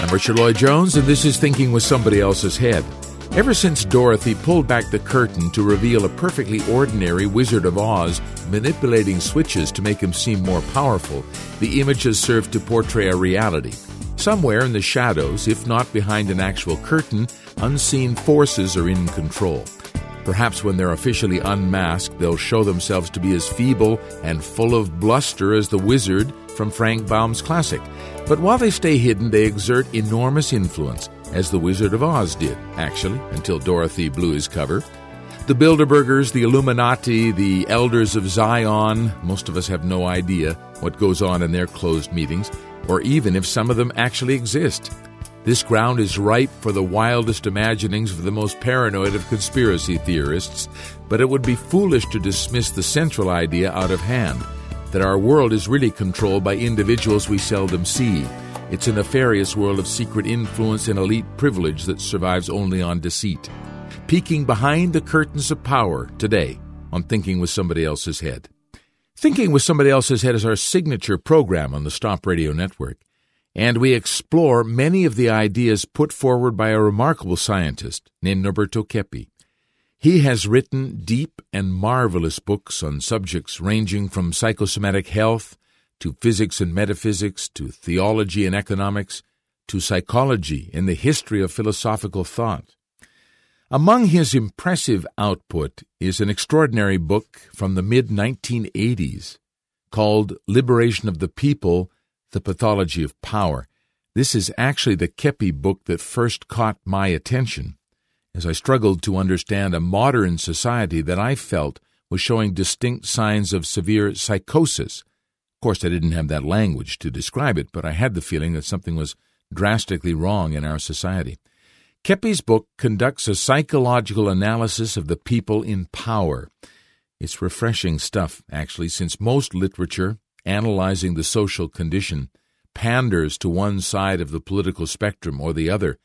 I'm Richard Lloyd Jones, and this is Thinking with Somebody Else's Head. Ever since Dorothy pulled back the curtain to reveal a perfectly ordinary Wizard of Oz manipulating switches to make him seem more powerful, the images served to portray a reality. Somewhere in the shadows, if not behind an actual curtain, unseen forces are in control. Perhaps when they're officially unmasked, they'll show themselves to be as feeble and full of bluster as the wizard from Frank Baum's classic. But while they stay hidden, they exert enormous influence, as the Wizard of Oz did, actually, until Dorothy blew his cover. The Bilderbergers, the Illuminati, the Elders of Zion, most of us have no idea what goes on in their closed meetings, or even if some of them actually exist. This ground is ripe for the wildest imaginings of the most paranoid of conspiracy theorists, but it would be foolish to dismiss the central idea out of hand that our world is really controlled by individuals we seldom see. It's a nefarious world of secret influence and elite privilege that survives only on deceit. Peeking behind the curtains of power today on Thinking with Somebody Else's Head. Thinking with Somebody Else's Head is our signature program on the Stop Radio Network and we explore many of the ideas put forward by a remarkable scientist named Norberto Keppe. He has written deep and marvelous books on subjects ranging from psychosomatic health to physics and metaphysics to theology and economics to psychology and the history of philosophical thought. Among his impressive output is an extraordinary book from the mid 1980s called Liberation of the People the Pathology of Power. This is actually the Keppe book that first caught my attention as I struggled to understand a modern society that I felt was showing distinct signs of severe psychosis. Of course, I didn't have that language to describe it, but I had the feeling that something was drastically wrong in our society. Keppe's book conducts a psychological analysis of the people in power. It's refreshing stuff, actually, since most literature analyzing the social condition, panders to one side of the political spectrum or the other,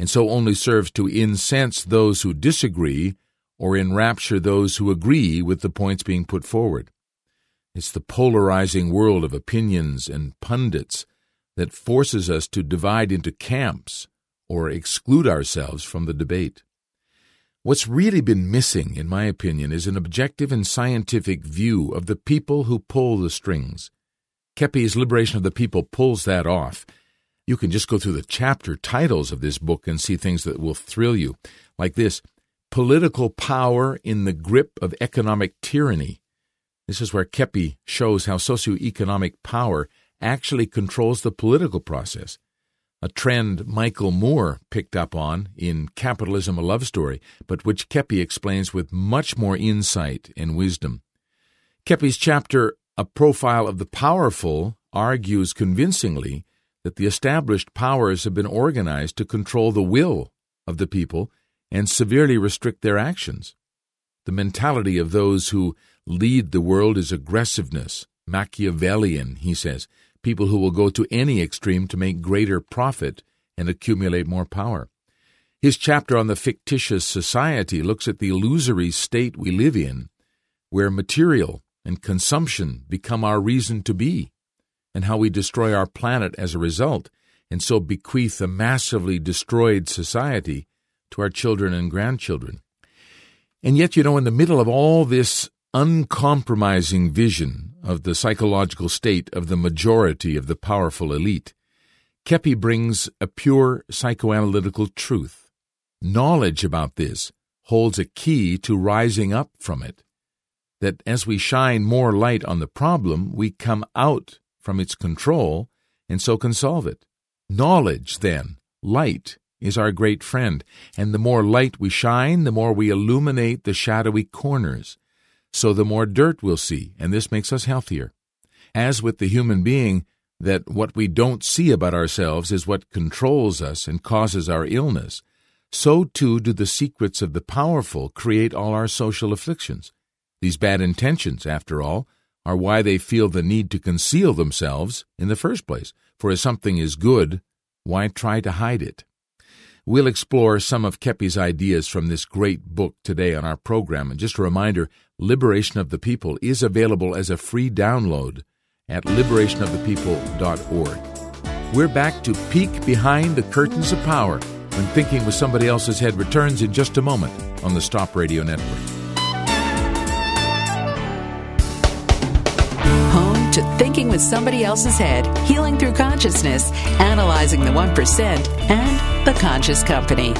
and so only serves to incense those who disagree or enrapture those who agree with the points being put forward. It's the polarizing world of opinions and pundits that forces us to divide into camps or exclude ourselves from the debate. What's really been missing, in my opinion, is an objective and scientific view of the people who pull the strings. Keppe's Liberation of the People pulls that off. You can just go through the chapter titles of this book and see things that will thrill you, like this Political Power in the Grip of Economic Tyranny. This is where Keppe shows how socioeconomic power actually controls the political process a trend Michael Moore picked up on in Capitalism a Love Story, but which Keppe explains with much more insight and wisdom. Keppe's chapter, A Profile of the Powerful, argues convincingly that the established powers have been organized to control the will of the people and severely restrict their actions. The mentality of those who lead the world is aggressiveness, Machiavellian, he says, people who will go to any extreme to make greater profit and accumulate more power. His chapter on the fictitious society looks at the illusory state we live in, where material and consumption become our reason to be, and how we destroy our planet as a result, and so bequeath a massively destroyed society to our children and grandchildren. And yet, you know, in the middle of all this uncompromising vision of the psychological state of the majority of the powerful elite, Keppe brings a pure psychoanalytical truth. Knowledge about this holds a key to rising up from it. That as we shine more light on the problem, we come out from its control and so can solve it. Knowledge, then, light, is our great friend, and the more light we shine, the more we illuminate the shadowy corners so the more dirt we'll see, and this makes us healthier. As with the human being, that what we don't see about ourselves is what controls us and causes our illness, so too do the secrets of the powerful create all our social afflictions. These bad intentions, after all, are why they feel the need to conceal themselves in the first place. For if something is good, why try to hide it? We'll explore some of Keppe's ideas from this great book today on our program. And just a reminder Liberation of the People is available as a free download at liberationofthepeople.org. We're back to peek behind the curtains of power when Thinking with Somebody Else's Head returns in just a moment on the Stop Radio Network. With Somebody Else's Head, Healing Through Consciousness, Analyzing the 1%, and The Conscious Company.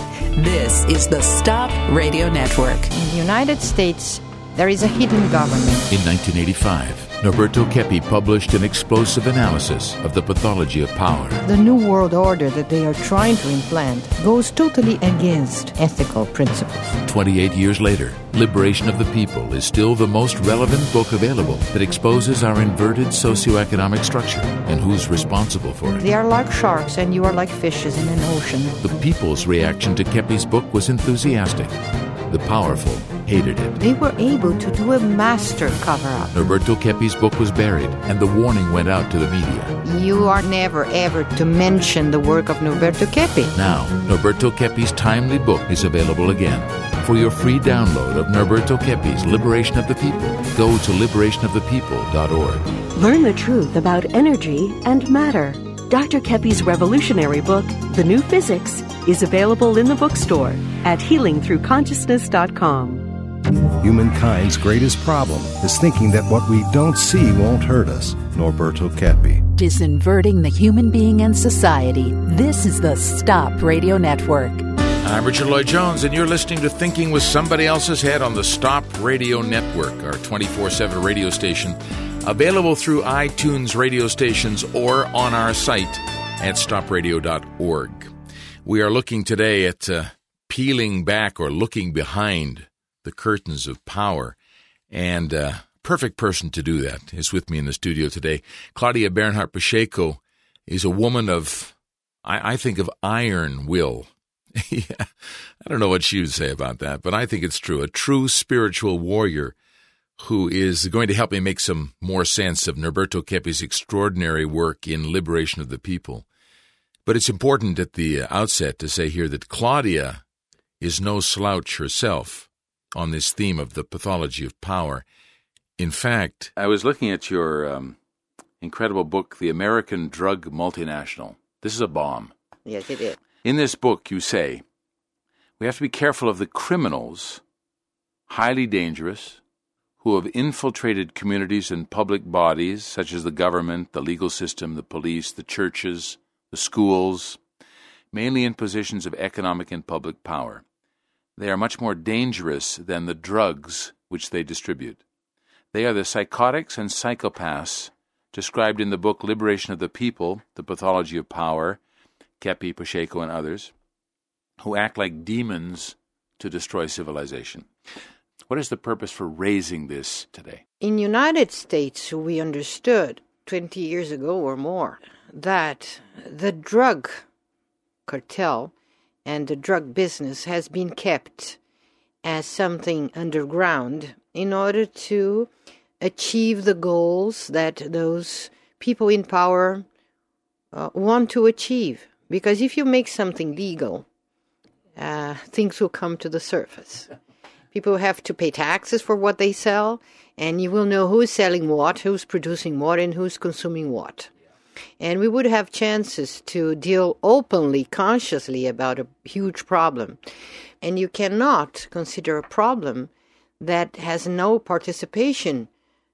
This is the Stop Radio Network. In the United States, there is a hidden government. In 1985, Norberto Keppe published an explosive analysis of the pathology of power. The New World Order that they are trying to implant goes totally against ethical principles. 28 years later, Liberation of the People is still the most relevant book available that exposes our inverted socioeconomic structure and who's responsible for it. They are like sharks, and you are like fishes in an ocean. The people's reaction to Keppe's book was enthusiastic. The powerful hated it. They were able to do a master cover up. Norberto Keppe's book was buried, and the warning went out to the media. You are never ever to mention the work of Norberto Keppe. Now, Norberto Keppe's timely book is available again. For your free download of Norberto Keppe's Liberation of the People, go to liberationofthepeople.org. Learn the truth about energy and matter. Dr. Keppe's revolutionary book, The New Physics, is available in the bookstore at healingthroughconsciousness.com. Humankind's greatest problem is thinking that what we don't see won't hurt us. Norberto Keppe. Disinverting the human being and society. This is the Stop Radio Network. I'm Richard Lloyd Jones, and you're listening to Thinking with Somebody Else's Head on the Stop Radio Network, our 24 7 radio station, available through iTunes radio stations or on our site at stopradio.org. We are looking today at uh, peeling back or looking behind the curtains of power. And uh, perfect person to do that is with me in the studio today. Claudia Bernhardt Pacheco is a woman of, I, I think, of iron will. yeah, I don't know what she would say about that, but I think it's true. A true spiritual warrior who is going to help me make some more sense of Norberto Keppe's extraordinary work in liberation of the people. But it's important at the outset to say here that Claudia is no slouch herself on this theme of the pathology of power. In fact, I was looking at your um, incredible book, The American Drug Multinational. This is a bomb. Yes, it is. In this book, you say, we have to be careful of the criminals, highly dangerous, who have infiltrated communities and public bodies such as the government, the legal system, the police, the churches, the schools, mainly in positions of economic and public power. They are much more dangerous than the drugs which they distribute. They are the psychotics and psychopaths described in the book Liberation of the People, The Pathology of Power, Keppe, Pacheco, and others, who act like demons to destroy civilization. What is the purpose for raising this today? In United States, we understood 20 years ago or more that the drug cartel and the drug business has been kept as something underground in order to achieve the goals that those people in power uh, want to achieve. Because if you make something legal, uh, things will come to the surface. People have to pay taxes for what they sell, and you will know who's selling what, who's producing what, and who's consuming what and we would have chances to deal openly, consciously about a huge problem. And you cannot consider a problem that has no participation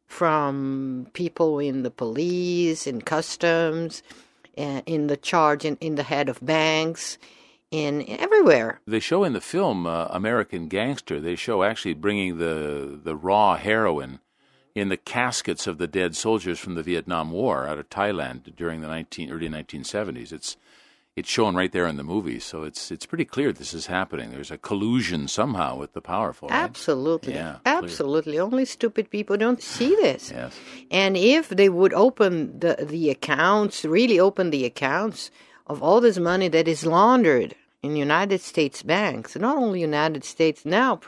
from people in the police, in customs, uh, in the charge, in, in the head of banks, in everywhere. They show in the film uh, American Gangster. They show actually bringing the the raw heroin in the caskets of the dead soldiers from the Vietnam War out of Thailand during the 19, early 1970s. It's it's shown right there in the movie, so it's it's pretty clear this is happening. There's a collusion somehow with the powerful. Right? Absolutely, yeah, absolutely. Clear. Only stupid people don't see this. yes. And if they would open the the accounts, really open the accounts of all this money that is laundered in United States banks, not only United States now,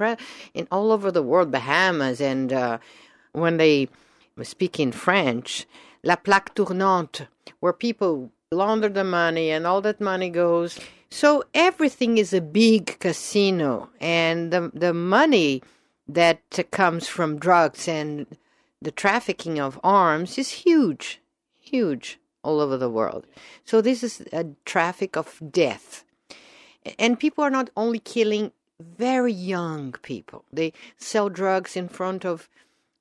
in all over the world, Bahamas and. Uh, when they speak in French, la plaque tournante, where people launder the money and all that money goes. So everything is a big casino, and the the money that comes from drugs and the trafficking of arms is huge, huge all over the world. So this is a traffic of death. And people are not only killing very young people. They sell drugs in front of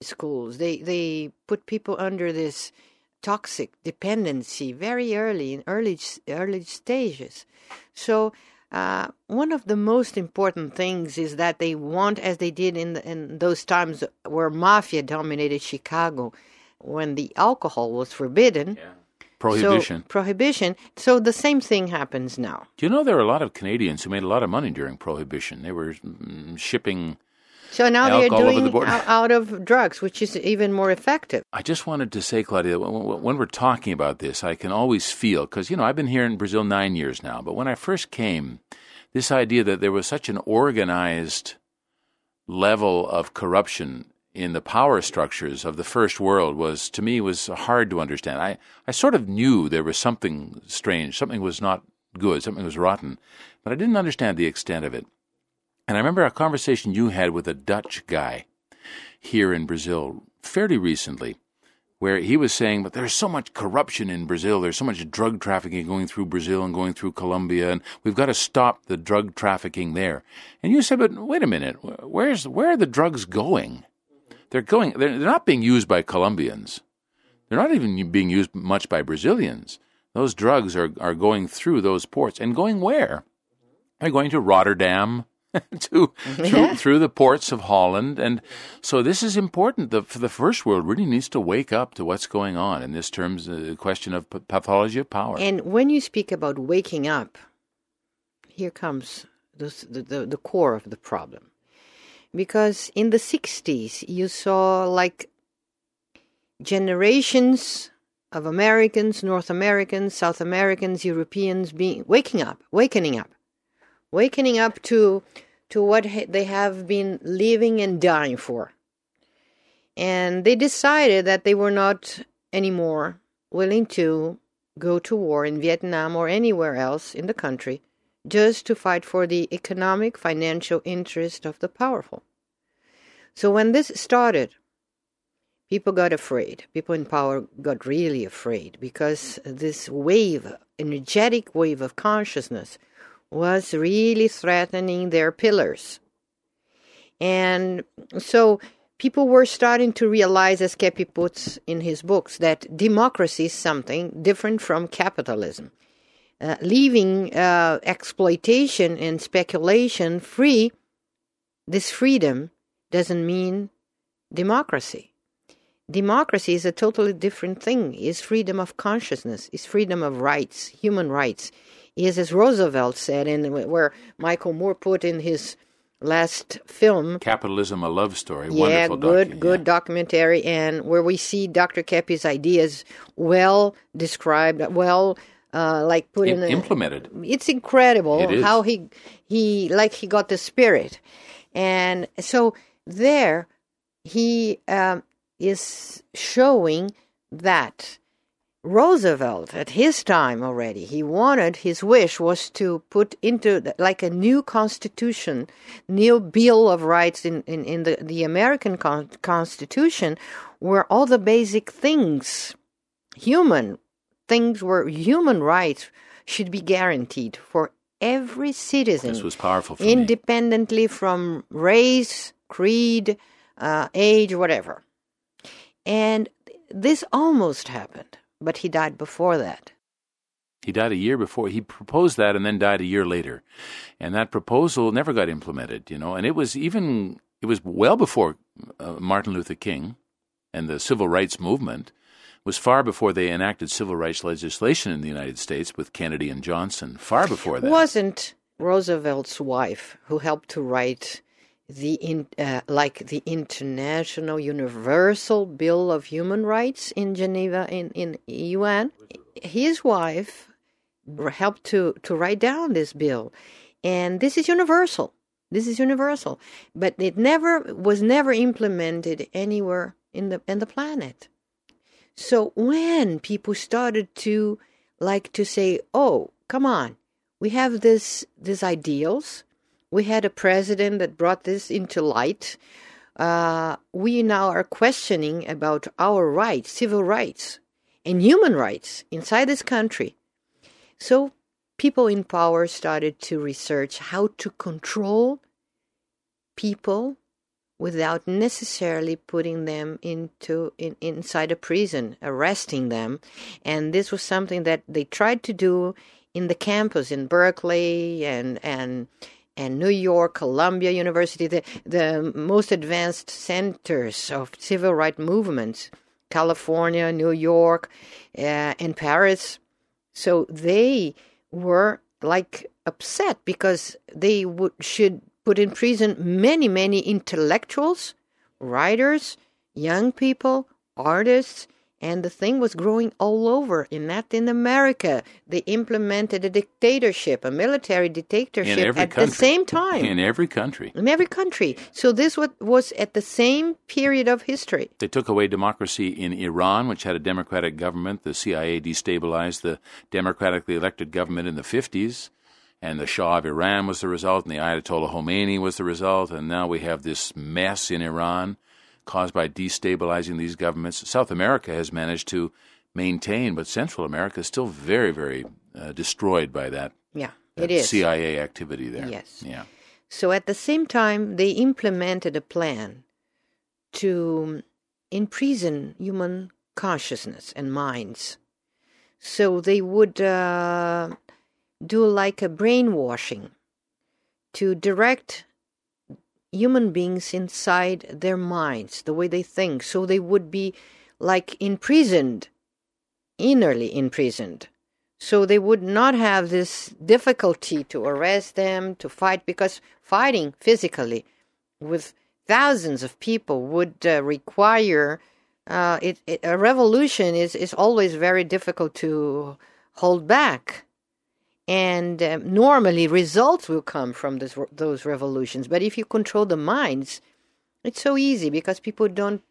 schools. They they put people under this toxic dependency very early in early early stages. So uh, one of the most important things is that they want, as they did in the, in those times where mafia dominated Chicago, when the alcohol was forbidden. Yeah. Prohibition. So, prohibition. So the same thing happens now. Do you know there were a lot of Canadians who made a lot of money during Prohibition? They were mm, shipping. So now they're doing the out of drugs, which is even more effective. I just wanted to say, Claudia, when we're talking about this, I can always feel because you know I've been here in Brazil nine years now, but when I first came, this idea that there was such an organized level of corruption in the power structures of the first world was to me was hard to understand. I, I sort of knew there was something strange, something was not good, something was rotten, but I didn't understand the extent of it. And I remember a conversation you had with a Dutch guy here in Brazil fairly recently, where he was saying, but there's so much corruption in Brazil, there's so much drug trafficking going through Brazil and going through Colombia, and we've got to stop the drug trafficking there. And you said, but wait a minute, where's where are the drugs going? They're going. They're, they're not being used by Colombians. They're not even being used much by Brazilians. Those drugs are are going through those ports and going where? They're going to Rotterdam, to through, through, the ports of Holland, and so this is important. The the first world really needs to wake up to what's going on in this terms, the uh, question of p- pathology of power. And when you speak about waking up, here comes the, the, the core of the problem because in the 60s you saw like generations of Americans, North Americans, South Americans, Europeans being waking up, wakening up, wakening up to to what they have been living and dying for. And they decided that they were not anymore willing to go to war in Vietnam or anywhere else in the country just to fight for the economic, financial interest of the powerful. So when this started, people got afraid. People in power got really afraid because this wave, energetic wave of consciousness, was really threatening their pillars. And so people were starting to realize, as Keppe puts in his books, that democracy is something different from capitalism. Uh, leaving uh, exploitation and speculation free, this freedom doesn't mean democracy. Democracy is a totally different thing. Is freedom of consciousness, is freedom of rights, human rights. Is as Roosevelt said, and where Michael Moore put in his last film, "Capitalism: A Love Story." Yeah, Wonderful good, docu- good yeah. documentary, and where we see Dr. Keppe's ideas well described, well uh, like put in, in implemented. It's incredible It how he he like he got the spirit, and so there he um, is showing that Roosevelt, at his time already, he wanted, his wish was to put into like a new constitution, new Bill of Rights in, in, in the, the American con- Constitution, where all the basic things, human things, where human rights should be guaranteed for every citizen. This was powerful for me. independently from race, creed, uh, age, whatever. And this almost happened, but he died before that. He died a year before. He proposed that and then died a year later. And that proposal never got implemented, you know. And it was even, it was well before uh, Martin Luther King and the civil rights movement was far before they enacted civil rights legislation in the United States with Kennedy and Johnson, far before that. Wasn't Roosevelt's wife who helped to write the in, uh, like the international universal bill of human rights in geneva in, in un his wife helped to, to write down this bill. And this is universal. This is universal. But it never was never implemented anywhere in the in the planet. So when people started to like to say oh come on. We have this these ideals we had a president that brought this into light. Uh, we now are questioning about our rights, civil rights. and human rights inside this country. So people in power started to research how to control people without necessarily putting them into in, inside a prison, arresting them. And this was something that they tried to do in the campus in Berkeley and and and New York, Columbia University, the, the most advanced centers of civil rights movements, California, New York, uh, and Paris. So they were like upset because they would should put in prison many, many intellectuals, writers, young people, artists, and the thing was growing all over in Latin America. They implemented a dictatorship, a military dictatorship at country. the same time. In every country. In every country. So this was at the same period of history. They took away democracy in Iran, which had a democratic government. The CIA destabilized the democratically elected government in the 50s and the Shah of Iran was the result, and the Ayatollah Khomeini was the result, and now we have this mess in Iran caused by destabilizing these governments. South America has managed to maintain, but Central America is still very, very uh, destroyed by that. Yeah, it is CIA activity there. Yes. Yeah. So at the same time, they implemented a plan to imprison human consciousness and minds. So they would uh, do like a brainwashing to direct human beings inside their minds, the way they think, so they would be like imprisoned, innerly imprisoned. So they would not have this difficulty to arrest them, to fight, because fighting physically with thousands of people would uh, require uh, it, it, a revolution is, is always very difficult to hold back and um, normally results will come from this, those revolutions. But if you control the minds it's so easy because people don't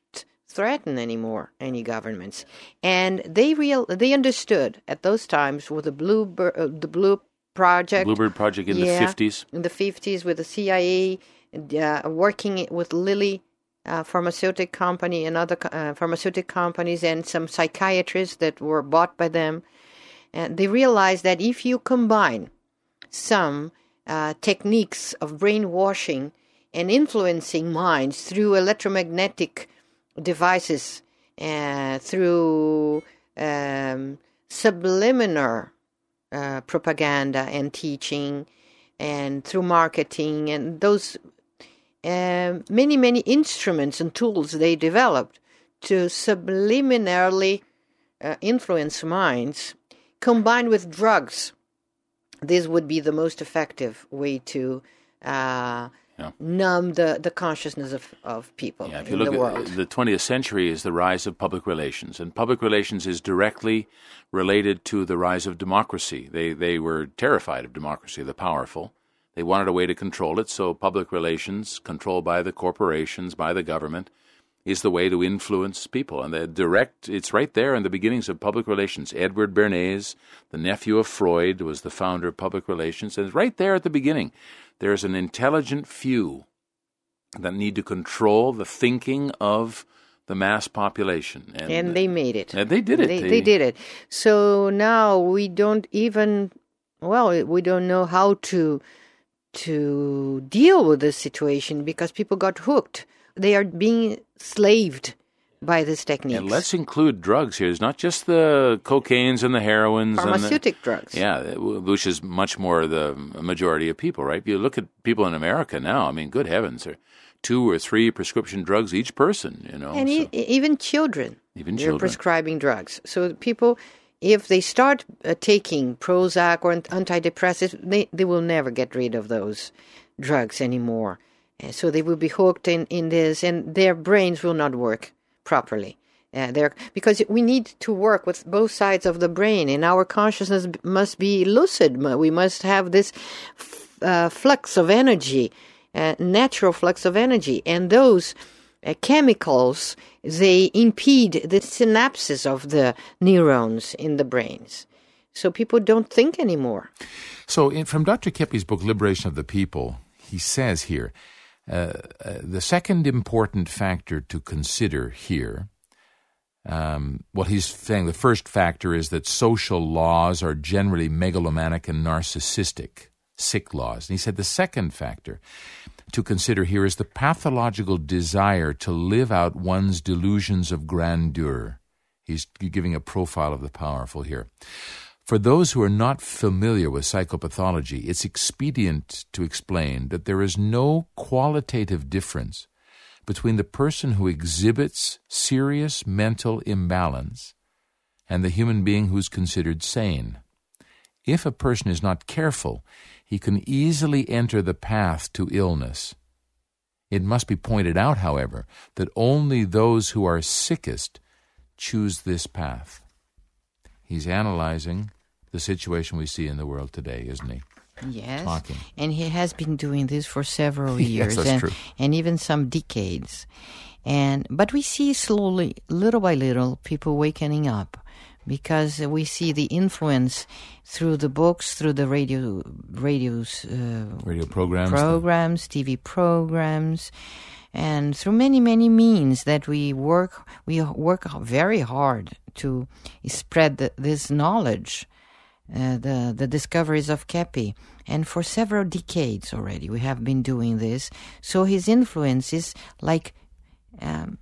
threaten anymore any governments. And they real they understood at those times with the blue uh, the blue project. Bluebird project in yeah, the 50s in the 50s with the cia uh, working with lilly uh, pharmaceutical company and other uh, pharmaceutical companies and some psychiatrists that were bought by them and they realized that if you combine some uh, techniques of brainwashing and influencing minds through electromagnetic devices, uh, through um, subliminal uh, propaganda and teaching, and through marketing, and those uh, many, many instruments and tools they developed to subliminally uh, influence minds combined with drugs, this would be the most effective way to uh, yeah. numb the, the consciousness of, of people yeah, if you look the world. At the 20th century is the rise of public relations, and public relations is directly related to the rise of democracy. They, they were terrified of democracy, the powerful. They wanted a way to control it, so public relations, controlled by the corporations, by the government, is the way to influence people. And the direct, it's right there in the beginnings of public relations. Edward Bernays, the nephew of Freud, was the founder of public relations. And right there at the beginning, there's an intelligent few that need to control the thinking of the mass population. And, and they made it. And they did it. They, they, they did it. So now we don't even, well, we don't know how to to deal with this situation because people got hooked they are being slaved by this technique. And let's include drugs here. It's not just the cocaines and the heroines. Pharmaceutic the, drugs. Yeah, which is much more the majority of people, right? You look at people in America now, I mean, good heavens, there are two or three prescription drugs each person, you know. And so. e- even children. Even they're prescribing drugs. So people, if they start uh, taking Prozac or antidepressants, they, they will never get rid of those drugs anymore so they will be hooked in, in this, and their brains will not work properly. Uh, because we need to work with both sides of the brain, and our consciousness must be lucid. We must have this uh, flux of energy, uh, natural flux of energy, and those uh, chemicals they impede the synapses of the neurons in the brains. So people don't think anymore. So, in, from Dr. Keppe's book, Liberation of the People, he says here uh, the second important factor to consider here um, what he's saying, the first factor is that social laws are generally megalomaniac and narcissistic, sick laws. And he said the second factor to consider here is the pathological desire to live out one's delusions of grandeur. He's giving a profile of the powerful here. For those who are not familiar with psychopathology, it's expedient to explain that there is no qualitative difference between the person who exhibits serious mental imbalance and the human being who's considered sane. If a person is not careful, he can easily enter the path to illness. It must be pointed out, however, that only those who are sickest choose this path. He's analyzing the situation we see in the world today, isn't he? Yes. Talking. And he has been doing this for several Yes, years that's and, and even some decades. And but we see slowly, little by little, people wakening up because we see the influence through the books, through the radio, radios, uh, Radio programs. programs, TV programs, and through many, many means that we work, we work very hard to spread the, this knowledge, uh, the the discoveries of Keppe, and for several decades already we have been doing this. So his influence is like um,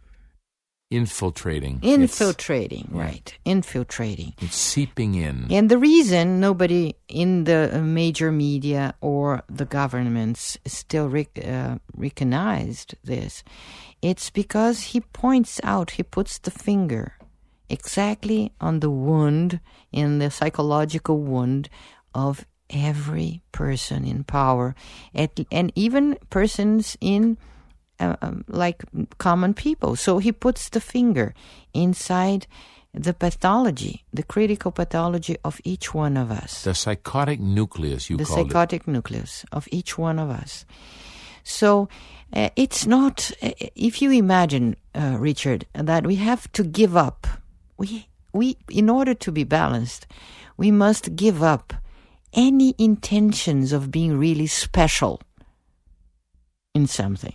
infiltrating. It's- infiltrating, right? Infiltrating. It's, seeping in. And the reason nobody in the major media or the governments still rec- uh, recognized this, it's because he points out, he puts the finger exactly on the wound, in the psychological wound of every person in power, at, and even persons in uh, um, like common people. So he puts the finger inside the pathology, the critical pathology of each one of us the psychotic nucleus, you the called psychotic nucleus of each one of us. So uh, it's not, uh, if you imagine, uh, Richard, that we have to give up, we, we, in order to be balanced, we must give up any intentions of being really special in something.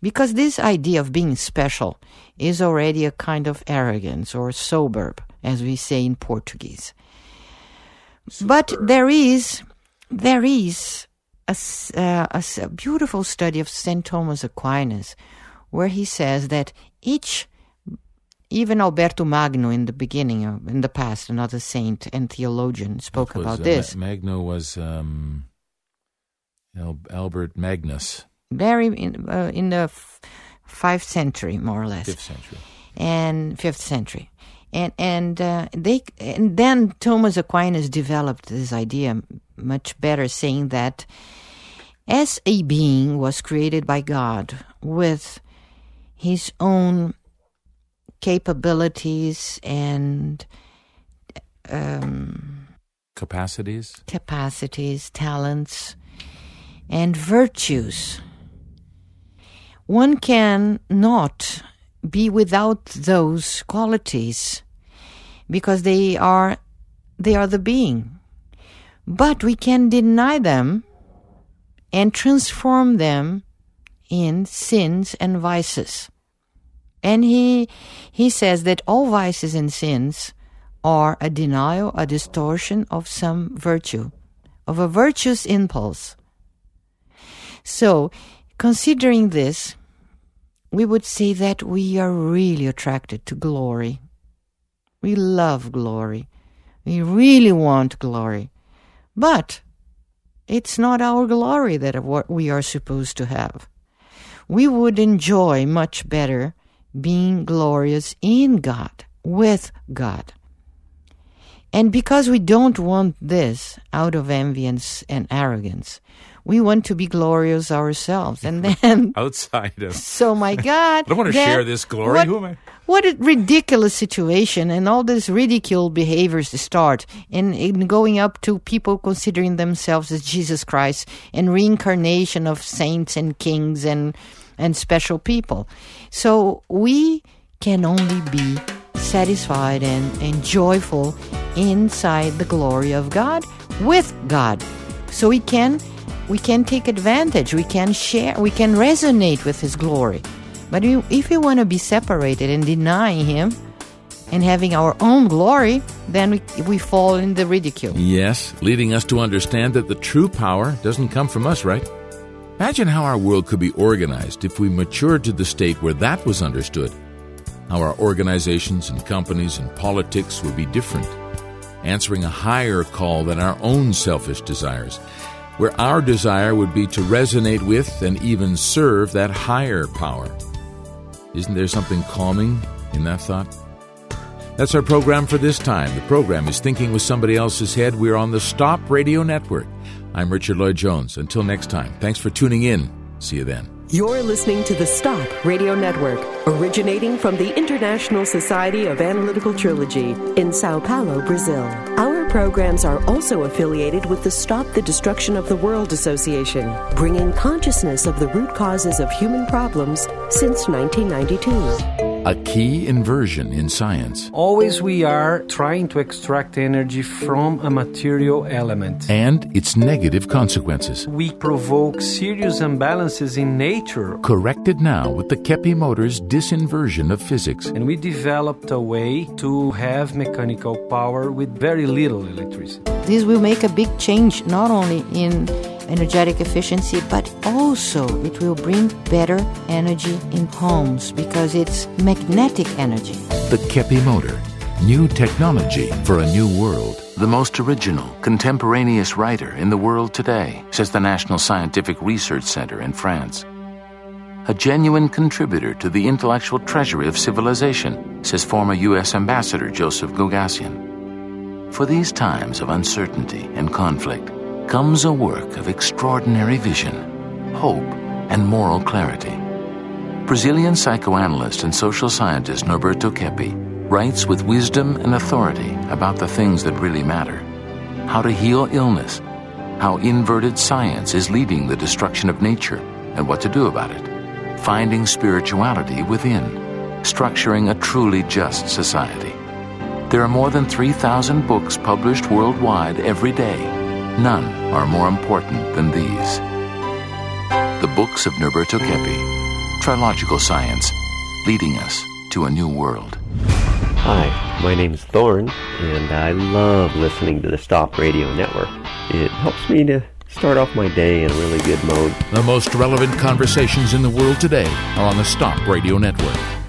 Because this idea of being special is already a kind of arrogance or suburb, as we say in Portuguese. But there is, there is a, uh, a a beautiful study of St. Thomas Aquinas where he says that each, even Alberto Magno in the beginning, of, in the past, another saint and theologian, spoke Was, about uh, this. Ma- Magno was um, Al- Albert Magnus, very in, uh, in the f- fifth century, more or less. fifth century. and fifth century, and and uh, they and then Thomas Aquinas developed this idea much better, saying that as a being was created by God with his own capabilities and um, Capacities. capacities, talents, and virtues. One can not be without those qualities because they are they are the being. But we can deny them and transform them in sins and vices. And he he says that all vices and sins are a denial, a distortion of some virtue, of a virtuous impulse. So, considering this, we would say that we are really attracted to glory. We love glory. We really want glory. But it's not our glory that what we are supposed to have. We would enjoy much better being glorious in God, with God. And because we don't want this out of envy and, and arrogance, we want to be glorious ourselves. And then, Outside of. so my God. I don't want to share this glory. What, Who am I? what a ridiculous situation, and all these ridicule behaviors start in, in going up to people considering themselves as Jesus Christ and reincarnation of saints and kings and and special people. So we can only be satisfied and, and joyful inside the glory of God with God. So we can we can take advantage, we can share, we can resonate with his glory But if we want to be separated and denying Him and having our own glory, then we, we fall in the ridicule. Yes, leading us to understand that the true power doesn't come from us, right? Imagine how our world could be organized if we matured to the state where that was understood. How our organizations and companies and politics would be different, answering a higher call than our own selfish desires, where our desire would be to resonate with and even serve that higher power. Isn't there something calming in that thought? That's our program for this time. The program is Thinking with Somebody Else's Head. We're on the Stop Radio Network. I'm Richard Lloyd Jones. Until next time, thanks for tuning in. See you then. You're listening to the Stop Radio Network, originating from the International Society of Analytical Trilogy in Sao Paulo, Brazil. Our programs are also affiliated with the Stop the Destruction of the World Association, bringing consciousness of the root causes of human problems since 1992. A key inversion in science. Always we are trying to extract energy from a material element. And its negative consequences. We provoke serious imbalances in nature. Corrected now with the Keppe Motors disinversion of physics. And we developed a way to have mechanical power with very little electricity. This will make a big change not only in energetic efficiency, but also it will bring better energy in homes because it's magnetic energy. The Keppe motor. New technology for a new world. The most original, contemporaneous writer in the world today, says the National Scientific Research Center in France. A genuine contributor to the intellectual treasury of civilization, says former U.S. Ambassador Joseph Ghougassian. For these times of uncertainty and conflict, comes a work of extraordinary vision, hope, and moral clarity. Brazilian psychoanalyst and social scientist Norberto Keppe writes with wisdom and authority about the things that really matter how to heal illness, how inverted science is leading the destruction of nature, and what to do about it, finding spirituality within, structuring a truly just society. There are more than 3,000 books published worldwide every day None are more important than these. The books of Norberto Keppe, Trilogical Science, leading us to a new world. Hi, my name is Thorn, and I love listening to the Stop Radio Network. It helps me to start off my day in a really good mode. The most relevant conversations in the world today are on the Stop Radio Network.